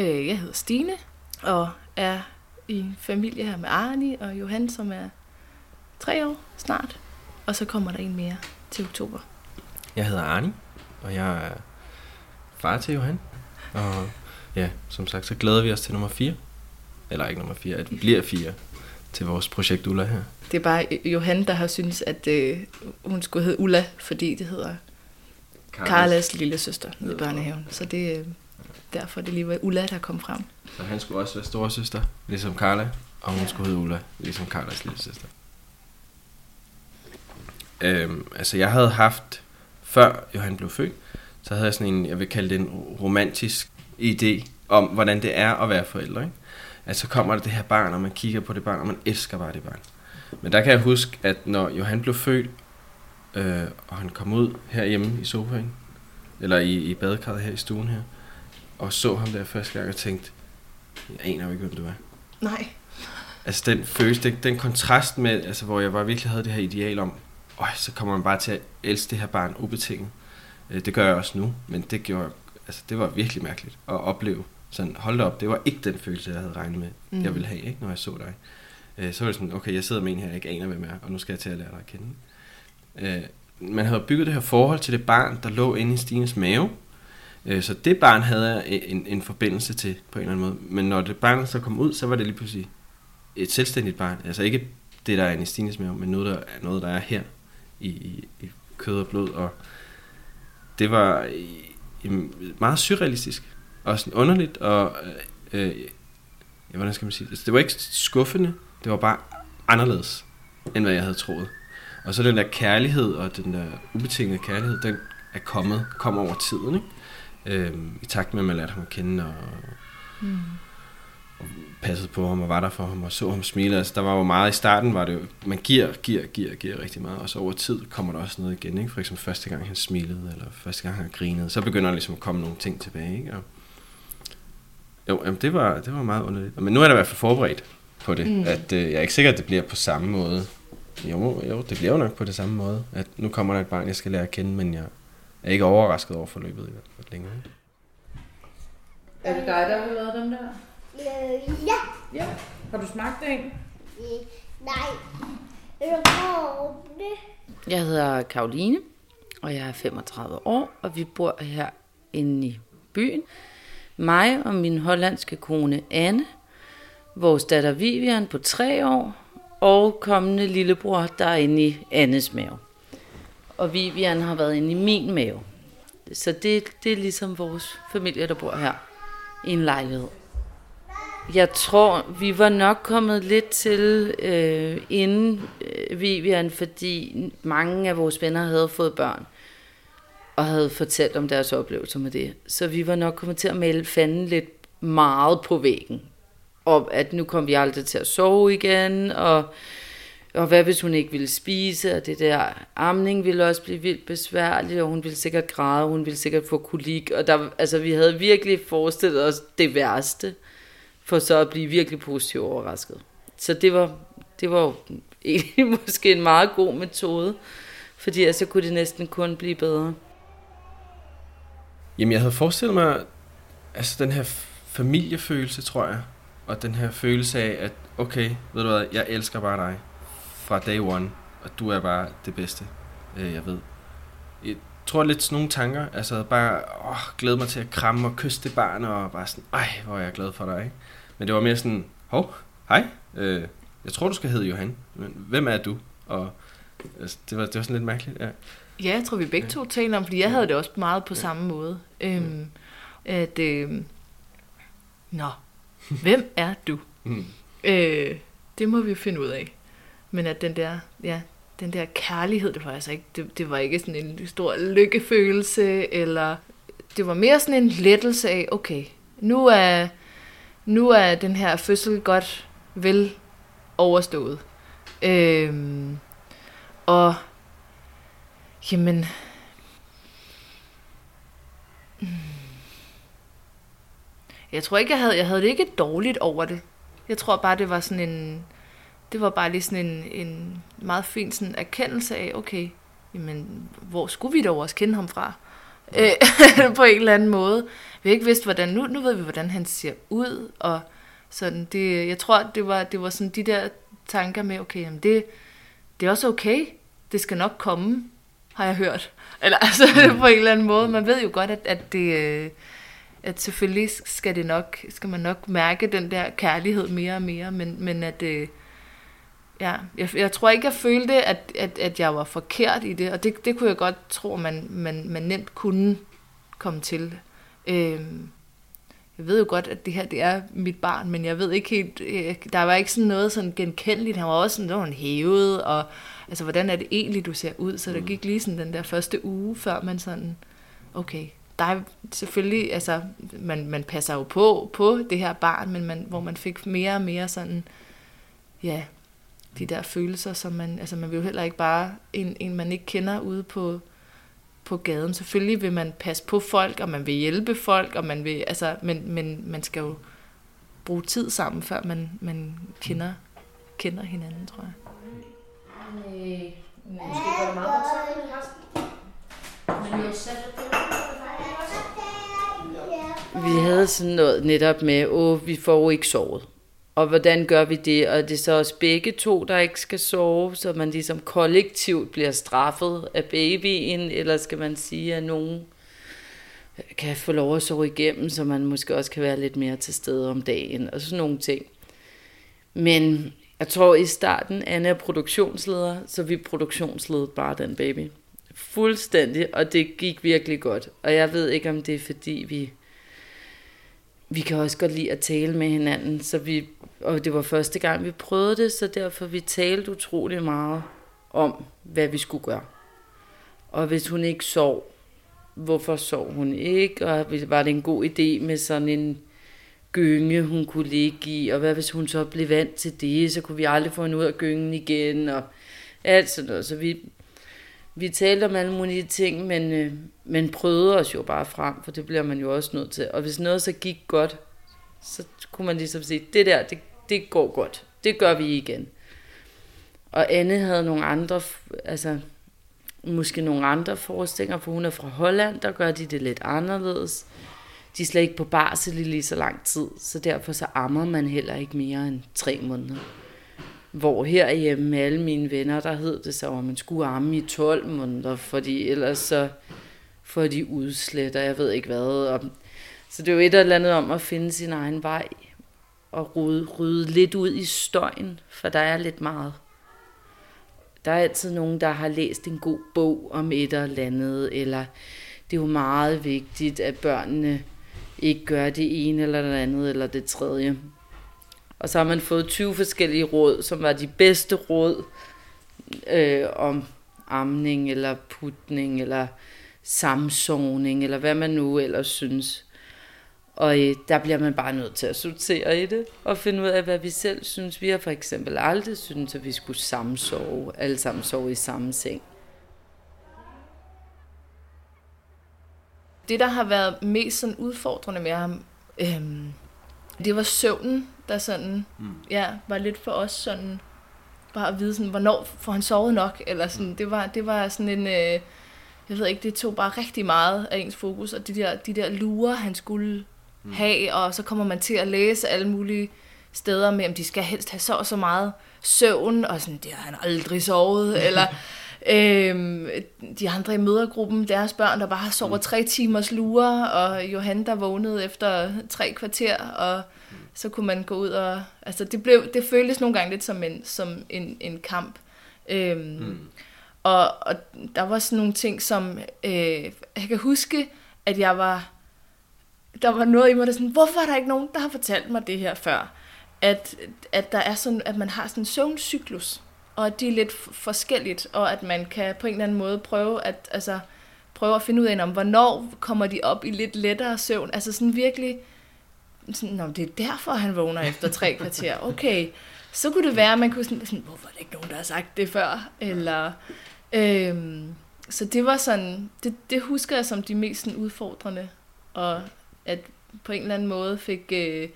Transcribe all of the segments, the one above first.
Øh, jeg hedder Stine, og er i familie her med Arni og Johan, som er tre år snart. Og så kommer der en mere til oktober. Jeg hedder Arni, og jeg er far til Johan. Og ja, som sagt, så glæder vi os til nummer 4. Eller ikke nummer 4, at vi bliver 4 til vores projekt Ulla her. Det er bare Johan, der har syntes, at øh, hun skulle hedde Ulla, fordi det hedder Carlas lille søster i børnehaven. Så det øh, derfor, det lige var Ulla, der kom frem. Så han skulle også være storesøster, ligesom Carla, og hun skulle hedde Ulla, ligesom Carlas lille søster. Øhm, altså jeg havde haft, før Johan blev født, så havde jeg sådan en, jeg vil kalde det en romantisk idé om, hvordan det er at være forældre. Ikke? Altså så kommer der det her barn, og man kigger på det barn, og man elsker bare det barn. Men der kan jeg huske, at når Johan blev født, øh, og han kom ud herhjemme i sofaen, eller i, i badekarret her i stuen her, og så ham der første gang og tænkte, jeg aner jo ikke, hvem du er. Nej. Altså den følelse, den, den kontrast med, altså hvor jeg bare virkelig havde det her ideal om, øj, så kommer man bare til at elske det her barn ubetinget. Øh, det gør jeg også nu, men det gjorde, altså det var virkelig mærkeligt at opleve. Sådan, hold da op, det var ikke den følelse, jeg havde regnet med, mm. jeg ville have, ikke, når jeg så dig. Øh, så var det sådan, okay, jeg sidder med en her, jeg ikke aner, hvem jeg er, og nu skal jeg til at lære dig at kende. Øh, man havde bygget det her forhold til det barn, der lå inde i Stines mave, Øh, så det barn havde jeg en, en forbindelse til på en eller anden måde. Men når det barn så kom ud, så var det lige pludselig et selvstændigt barn. Altså ikke det, der er en i Stines mave, men noget, der er, noget, der er her i, i, i kød og blod. Og det var øh, i, i meget surrealistisk og sådan underligt. Og øh, øh, ja, hvordan skal man sige det? Altså, det var ikke skuffende, det var bare anderledes, end hvad jeg havde troet. Og så den der kærlighed og den der ubetingede kærlighed, den er kommet, kommer over tiden, ikke? Øh, i takt med, at man lærte ham at kende og, mm. og passede på ham og var der for ham og så ham smile. Altså, der var jo meget i starten, var det jo, man giver, giver, giver, giver rigtig meget, og så over tid kommer der også noget igen. Ikke? For eksempel første gang han smilede, eller første gang han grinede, så begynder der ligesom at komme nogle ting tilbage. Ikke? Og, jo, jamen, det, var, det var meget underligt. Men nu er der i hvert fald forberedt på det, mm. at øh, jeg er ikke sikker, at det bliver på samme måde. Jo, jo, det bliver jo nok på det samme måde, at nu kommer der et barn, jeg skal lære at kende, men jeg er ikke overrasket over forløbet i hvert fald længere. Er det dig, der har lavet dem der? Øh, ja. Ja. Har du smagt en? Øh, nej. Det? Jeg hedder Karoline, og jeg er 35 år, og vi bor her inde i byen. Mig og min hollandske kone Anne, vores datter Vivian på tre år, og kommende lillebror, der er inde i Annes mave og Vivian har været inde i min mave. Så det, det er ligesom vores familie, der bor her i en lejlighed. Jeg tror, vi var nok kommet lidt til øh, inden øh, Vivian, fordi mange af vores venner havde fået børn og havde fortalt om deres oplevelser med det. Så vi var nok kommet til at male fanden lidt meget på væggen. Og at nu kom vi aldrig til at sove igen, og og hvad hvis hun ikke ville spise, og det der amning ville også blive vildt besværligt, og hun ville sikkert græde, og hun ville sikkert få kolik, og der, altså, vi havde virkelig forestillet os det værste, for så at blive virkelig positivt overrasket. Så det var, det var egentlig måske en meget god metode, fordi altså kunne det næsten kun blive bedre. Jamen jeg havde forestillet mig, altså den her familiefølelse, tror jeg, og den her følelse af, at okay, ved du hvad, jeg elsker bare dig fra day one, og du er bare det bedste, øh, jeg ved. Jeg tror lidt sådan nogle tanker, altså bare åh, glæde mig til at kramme og kysse det barn, og bare sådan, ej, hvor er jeg glad for dig, ikke? Men det var mere sådan, hov, hej, øh, jeg tror, du skal hedde Johan, men hvem er du? Og altså, det, var, det var sådan lidt mærkeligt, ja. Ja, jeg tror, vi begge to taler om, fordi jeg havde det også meget på ja. samme måde. Øhm, at, øh, nå, hvem er du? Mm. Øh, det må vi finde ud af. Men at den der, ja, den der kærlighed, det var altså ikke, det, det var ikke sådan en stor lykkefølelse, eller det var mere sådan en lettelse af, okay, nu er, nu er den her fødsel godt vel overstået. Øhm, og jamen, jeg tror ikke, jeg havde, jeg havde det ikke dårligt over det. Jeg tror bare, det var sådan en, det var bare lige sådan en, en meget fin sådan erkendelse af, okay, jamen, hvor skulle vi dog også kende ham fra? Øh, på en eller anden måde. vi har ikke vidst, hvordan, nu, nu ved vi, hvordan han ser ud, og sådan, det, jeg tror, det var, det var sådan de der tanker med, okay, jamen det, det er også okay, det skal nok komme, har jeg hørt. Eller altså, mm. på en eller anden måde, man ved jo godt, at, at det, øh, at selvfølgelig skal det nok, skal man nok mærke den der kærlighed mere og mere, men, men at, øh, ja, jeg, jeg tror ikke, jeg følte, at, at, at jeg var forkert i det, og det, det kunne jeg godt tro, man, man, man nemt kunne komme til. Øhm, jeg ved jo godt, at det her det er mit barn, men jeg ved ikke helt, øh, der var ikke sådan noget sådan genkendeligt. Han var også sådan, var hævet, og altså, hvordan er det egentlig, du ser ud? Så der gik lige sådan den der første uge, før man sådan, okay, der er selvfølgelig, altså, man, man passer jo på, på det her barn, men man, hvor man fik mere og mere sådan, ja, de der følelser, som man, altså man vil jo heller ikke bare, en, en man ikke kender ude på, på gaden. Selvfølgelig vil man passe på folk, og man vil hjælpe folk, og man vil, altså, men, men man skal jo bruge tid sammen, før man, man kender, kender hinanden, tror jeg. Nej, måske går det meget godt. Men jeg satte vi havde sådan noget netop med, åh, vi får jo ikke sovet. Og hvordan gør vi det? Og det er så også begge to, der ikke skal sove, så man ligesom kollektivt bliver straffet af babyen, eller skal man sige, at nogen kan få lov at sove igennem, så man måske også kan være lidt mere til stede om dagen, og sådan nogle ting. Men jeg tror i starten, Anne er produktionsleder, så vi produktionsledede bare den baby. Fuldstændig, og det gik virkelig godt. Og jeg ved ikke, om det er fordi, vi vi kan også godt lide at tale med hinanden, så vi, og det var første gang, vi prøvede det, så derfor vi talte utrolig meget om, hvad vi skulle gøre. Og hvis hun ikke sov, hvorfor sov hun ikke, og var det en god idé med sådan en gynge, hun kunne ligge i, og hvad hvis hun så blev vant til det, så kunne vi aldrig få hende ud af gyngen igen, og alt sådan noget. Så vi, vi talte om alle mulige ting, men, øh, men prøvede os jo bare frem, for det bliver man jo også nødt til. Og hvis noget så gik godt, så kunne man ligesom sige, det der, det, det går godt. Det gør vi igen. Og Anne havde nogle andre, altså måske nogle andre forestillinger, for hun er fra Holland, der gør de det lidt anderledes. De er slet ikke på barsel i lige så lang tid, så derfor så ammer man heller ikke mere end tre måneder. Hvor herhjemme med alle mine venner, der hed det så, at man skulle amme i 12 måneder, fordi ellers så får de udslet, og jeg ved ikke hvad. Og, så det er jo et eller andet om at finde sin egen vej og rydde, rydde lidt ud i støjen, for der er lidt meget. Der er altid nogen, der har læst en god bog om et eller andet, eller det er jo meget vigtigt, at børnene ikke gør det ene eller det andet eller det tredje. Og så har man fået 20 forskellige råd, som var de bedste råd øh, om amning eller putning eller samsovning eller hvad man nu ellers synes. Og øh, der bliver man bare nødt til at sortere i det og finde ud af, hvad vi selv synes. Vi har for eksempel aldrig synes, at vi skulle samsove, alle sammen sove i samme seng. Det, der har været mest sådan udfordrende med ham, øhm, det var søvnen, der sådan, mm. ja, var lidt for os sådan, bare at vide sådan, hvornår får han sovet nok, eller sådan, det var, det var sådan en, øh, jeg ved ikke, det tog bare rigtig meget af ens fokus, og de der, de der lurer, han skulle mm. have, og så kommer man til at læse alle mulige steder med, om de skal helst have så og så meget søvn, og sådan, det har han aldrig sovet, eller øhm, de andre i mødergruppen, deres børn, der bare sover mm. tre timers lurer, og Johan, der vågnede efter tre kvarter, og så kunne man gå ud og... Altså, det, blev, det føltes nogle gange lidt som en, som en, en kamp. Øhm, mm. og, og der var sådan nogle ting, som... Øh, jeg kan huske, at jeg var... Der var noget i mig, der sådan, hvorfor er der ikke nogen, der har fortalt mig det her før? At, at, der er sådan, at man har sådan en søvncyklus, og at de er lidt forskelligt, og at man kan på en eller anden måde prøve at, altså, prøve at finde ud af, om hvornår kommer de op i lidt lettere søvn. Altså sådan virkelig sådan, Nå, det er derfor, han vågner efter tre kvarter. Okay, så kunne det være, at man kunne sådan, sådan hvorfor er der ikke nogen, der har sagt det før? Eller, øhm, så det var sådan, det, det husker jeg som de mest sådan, udfordrende, og at på en eller anden måde fik, øh,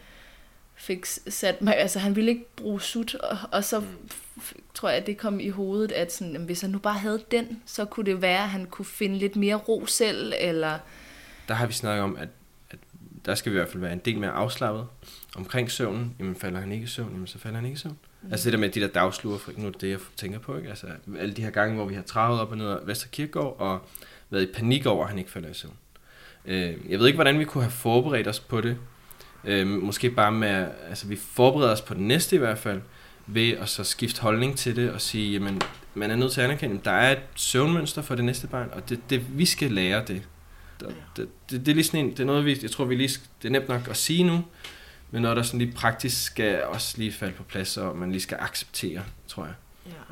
fik sat mig, altså han ville ikke bruge sut, og, og så tror jeg, at det kom i hovedet, at sådan, jamen, hvis han nu bare havde den, så kunne det være, at han kunne finde lidt mere ro selv, eller... Der har vi snakket om, at der skal vi i hvert fald være en del mere afslappet omkring søvnen. Jamen falder han ikke i søvn, jamen så falder han ikke i søvn. Mm. Altså det der med de der dagsluer, for nu er det det, jeg tænker på, ikke? Altså alle de her gange, hvor vi har travet op og ned ad Vester Kirkegård, og været i panik over, at han ikke falder i søvn. Øh, jeg ved ikke, hvordan vi kunne have forberedt os på det. Øh, måske bare med, altså vi forbereder os på det næste i hvert fald, ved at så skifte holdning til det og sige, jamen, man er nødt til at anerkende, at der er et søvnmønster for det næste barn, og det, det vi skal lære det. Det, det, det, det er lige sådan en, det er noget, vi, jeg tror, vi lige, det er nemt nok at sige nu, men når der sådan lige praktisk skal også lige falde på plads, og man lige skal acceptere, tror jeg.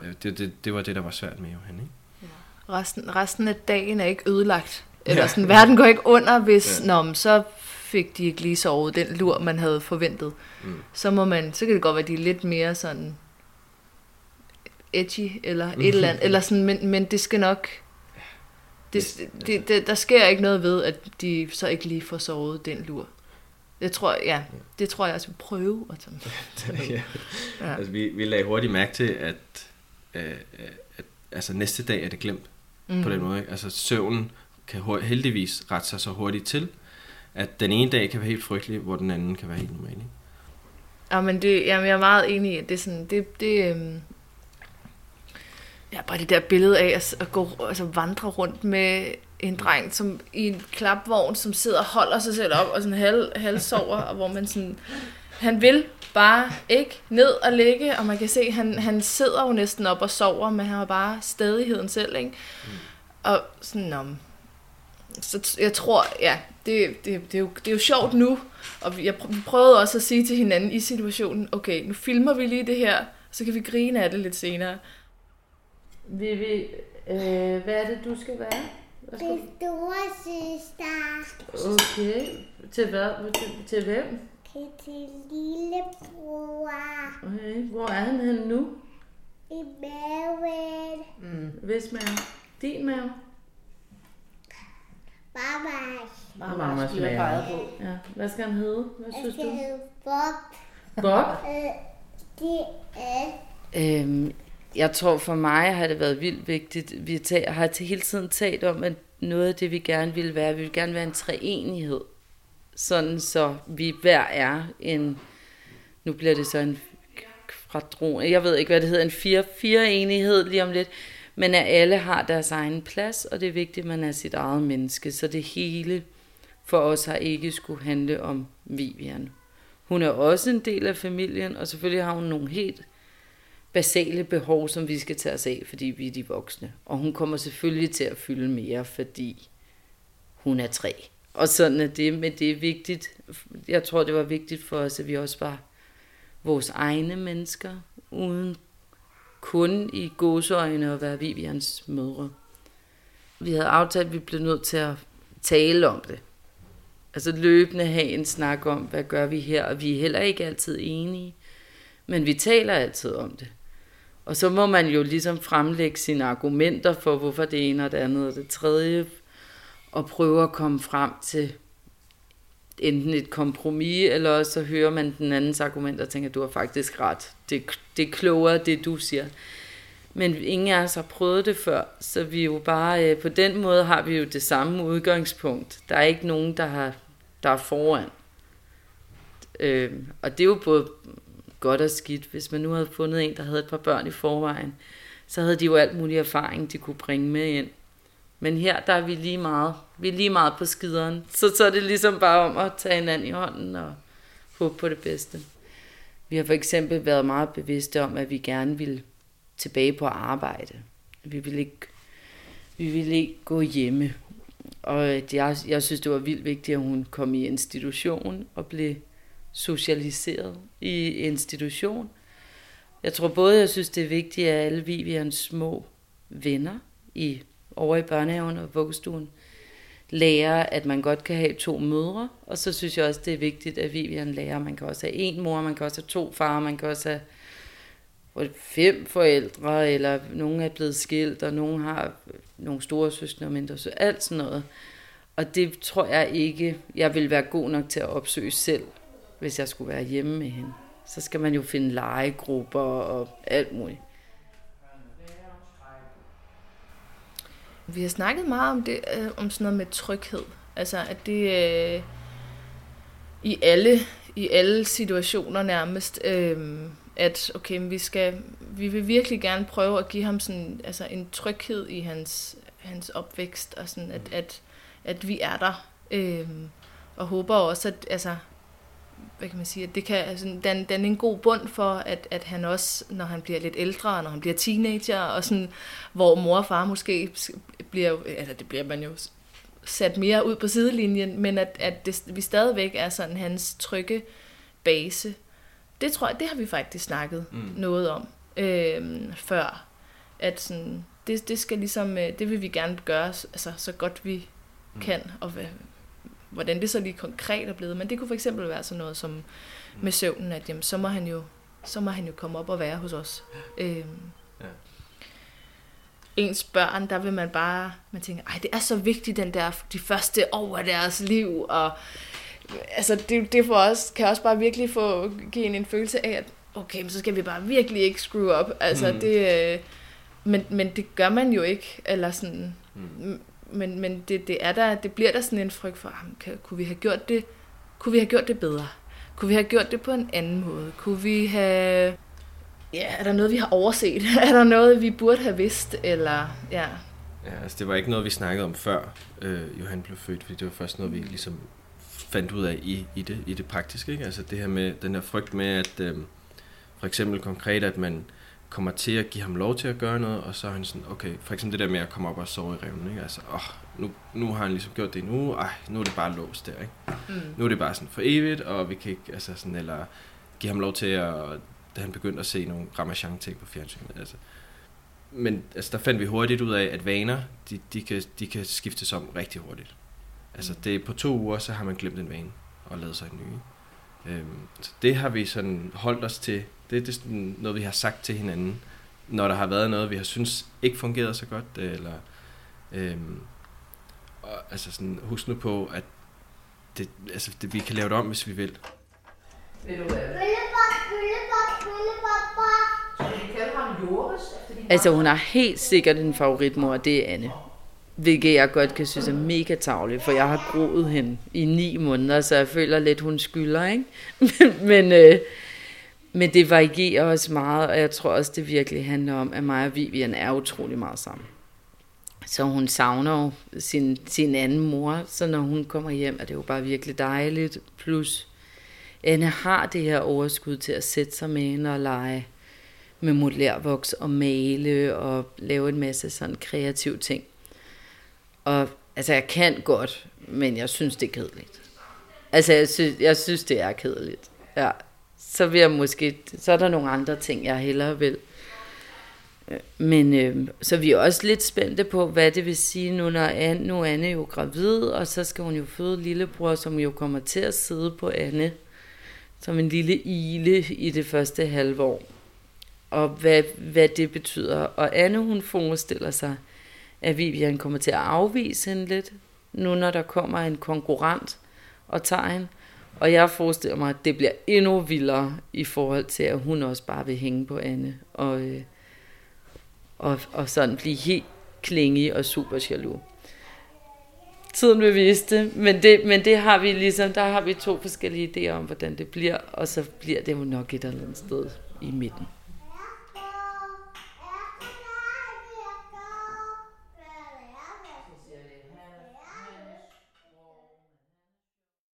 Ja. Øh, Det, det, det var det, der var svært med Johan, ikke? Resten, resten af dagen er ikke ødelagt. Eller Ja. sådan, verden går ikke under, hvis Ja. ja. Nå, så fik de ikke lige sovet den lur, man havde forventet. Mm. Så, må man, så kan det godt være, at de er lidt mere sådan edgy, eller et eller andet. Eller sådan, men, men det skal nok... Det, det, det, der sker ikke noget ved, at de så ikke lige får sovet den lur. Jeg tror, ja, det tror jeg også vil prøve at tage ja. Ja. Altså, vi, vi lagde hurtigt mærke til, at, øh, øh, at altså, næste dag er det glemt mm. på den måde. Ikke? Altså søvnen kan heldigvis rette sig så hurtigt til, at den ene dag kan være helt frygtelig, hvor den anden kan være helt normal. Ikke? Ja, men det, jamen, jeg er meget enig i, at det er sådan, det, det øhm, ja, bare det der billede af at, at gå, altså vandre rundt med en dreng, som i en klapvogn, som sidder og holder sig selv op, og sådan halv, halvsover, og hvor man sådan, han vil bare ikke ned og ligge, og man kan se, han, han sidder jo næsten op og sover, men han har bare stadigheden selv, ikke? Mm. Og sådan, om, så jeg tror, ja, det, det, det, er jo, det er jo sjovt nu, og vi- jeg prøvede også at sige til hinanden i situationen, okay, nu filmer vi lige det her, så kan vi grine af det lidt senere. Vivi, øh, hvad er det, du skal være? Hvad skal store søster Okay. Til hvad? Til, til hvem? kan til lillebror Okay. Hvor er han henne nu? i maven. Hvis mave. Din mave? Mamma, Mammas bliver peget på. Ja. Hvad skal han hedde? Hvad jeg synes skal du? hedde Bob. Bob? Øh, det er Øhm, jeg tror for mig har det været vildt vigtigt. Vi har til hele tiden talt om, at noget af det, vi gerne vil være, vi vil gerne være en treenighed. Sådan så vi hver er en, nu bliver det så en kvadron, jeg ved ikke, hvad det hedder, en fire, fire enighed lige om lidt, men at alle har deres egen plads, og det er vigtigt, at man er sit eget menneske, så det hele for os har ikke skulle handle om Vivian. Hun er også en del af familien, og selvfølgelig har hun nogle helt basale behov, som vi skal tage os af, fordi vi er de voksne. Og hun kommer selvfølgelig til at fylde mere, fordi hun er tre. Og sådan er det, men det er vigtigt. Jeg tror, det var vigtigt for os, at vi også var vores egne mennesker, uden kun i gåseøjne at være Vivians mødre. Vi havde aftalt, at vi blev nødt til at tale om det. Altså løbende have en snak om, hvad gør vi her, og vi er heller ikke altid enige, men vi taler altid om det. Og så må man jo ligesom fremlægge sine argumenter for, hvorfor det ene og det andet og det tredje, og prøve at komme frem til enten et kompromis, eller så hører man den andens argument og tænker, du har faktisk ret. Det, det er klogere, det du siger. Men ingen af os har prøvet det før, så vi er jo bare, øh, på den måde har vi jo det samme udgangspunkt. Der er ikke nogen, der, har, der er foran. Øh, og det er jo både godt og skidt. Hvis man nu havde fundet en, der havde et par børn i forvejen, så havde de jo alt mulig erfaring, de kunne bringe med ind. Men her, der er vi lige meget, vi er lige meget på skideren. Så, så er det ligesom bare om at tage hinanden i hånden og håbe på det bedste. Vi har for eksempel været meget bevidste om, at vi gerne ville tilbage på arbejde. Vi ville ikke, vi ville ikke gå hjemme. Og jeg, jeg synes, det var vildt vigtigt, at hun kom i institution og blev socialiseret i institution. Jeg tror både, jeg synes, det er vigtigt, at alle Vivians små venner i, over i børnehaven og vuggestuen lærer, at man godt kan have to mødre. Og så synes jeg også, det er vigtigt, at Vivian lærer, at man kan også have en mor, man kan også have to far, man kan også have fem forældre, eller nogen er blevet skilt, og nogen har nogle store søskende og mindre søskende, alt sådan noget. Og det tror jeg ikke, jeg vil være god nok til at opsøge selv, hvis jeg skulle være hjemme med hende. Så skal man jo finde legegrupper og alt muligt. Vi har snakket meget om det, øh, om sådan noget med tryghed. Altså, at det, øh, i alle, i alle situationer nærmest, øh, at okay, vi skal, vi vil virkelig gerne prøve at give ham sådan, altså en tryghed i hans, hans opvækst, og sådan, at, at, at vi er der, øh, og håber også, at, altså, hvad kan man sige, at det kan, altså, den, den er en god bund for, at, at han også, når han bliver lidt ældre, når han bliver teenager, og sådan, hvor mor og far måske bliver, altså det bliver man jo sat mere ud på sidelinjen, men at, at det, vi stadigvæk er sådan hans trygge base. Det tror jeg, det har vi faktisk snakket mm. noget om øh, før. At sådan, det, det skal ligesom, øh, det vil vi gerne gøre altså, så godt vi mm. kan, og hvordan det så lige konkret er blevet. Men det kunne for eksempel være sådan noget som med søvnen, at jamen, så, må han jo, så må han jo komme op og være hos os. Øh, ja ens børn, der vil man bare, man tænker, ej, det er så vigtigt, den der, de første år af deres liv, og altså, det, det for os, kan også bare virkelig få, give en en følelse af, at okay, men så skal vi bare virkelig ikke screw up, altså mm. det, øh, men, men det gør man jo ikke, eller sådan, mm men, men det, det er der, det bliver der sådan en frygt for, kan, kunne vi have gjort det, kunne vi have gjort det bedre? Kunne vi have gjort det på en anden måde? Kunne vi have ja, er der noget, vi har overset? er der noget, vi burde have vidst? Eller, ja. Ja, altså det var ikke noget, vi snakkede om før øh, Johan blev født, fordi det var først noget, vi ligesom fandt ud af i, i, det, i det praktiske. Ikke? Altså det her med, den her frygt med, at øh, for eksempel konkret, at man kommer til at give ham lov til at gøre noget, og så er han sådan, okay, for eksempel det der med at komme op og sove i revnen, ikke? Altså, åh, nu, nu har han ligesom gjort det nu, ej, nu er det bare låst der, ikke? Mm. Nu er det bare sådan for evigt, og vi kan ikke, altså sådan, eller give ham lov til at da han begyndte at se nogle Ramachan-ting på fjernsynet. Altså. Men altså, der fandt vi hurtigt ud af, at vaner, de, de, kan, de kan skiftes om rigtig hurtigt. Altså det er på to uger, så har man glemt en vane og lavet sig en ny. Øhm, så det har vi sådan holdt os til. Det, det er sådan noget, vi har sagt til hinanden, når der har været noget, vi har synes ikke fungerede så godt, eller øhm, og, altså sådan, husk nu på, at det, altså, det, vi kan lave det om, hvis vi vil. Vil du hvad? Altså hun har helt sikkert en favoritmor, det er Anne. Hvilket jeg godt kan synes er mega tavligt, for jeg har groet hende i ni måneder, så jeg føler lidt, hun skylder, ikke? men, men, øh, men det varierer også meget, og jeg tror også, det virkelig handler om, at mig og Vivian er utrolig meget sammen. Så hun savner jo sin, sin anden mor, så når hun kommer hjem, er det jo bare virkelig dejligt. Plus, Anne har det her overskud til at sætte sig med hende og lege med modellervoks og male og lave en masse sådan kreative ting. Og altså, jeg kan godt, men jeg synes, det er kedeligt. Altså, jeg synes, jeg synes det er kedeligt. Ja. Så vil jeg måske, så er der nogle andre ting, jeg hellere vil. Øh, men øh, så vi er også lidt spændte på, hvad det vil sige nu, når Anne, nu er Anne jo gravid, og så skal hun jo føde lillebror, som jo kommer til at sidde på Anne som en lille ile i det første halve år. Og hvad, hvad det betyder. Og Anne, hun forestiller sig, at Vivian kommer til at afvise hende lidt, nu når der kommer en konkurrent og tager hende. Og jeg forestiller mig, at det bliver endnu vildere i forhold til, at hun også bare vil hænge på Anne. Og, øh, og, og sådan blive helt klingig og super jaloux tiden vil vise det. Men, det. men det har vi ligesom, der har vi to forskellige idéer om, hvordan det bliver, og så bliver det jo nok et eller andet sted i midten.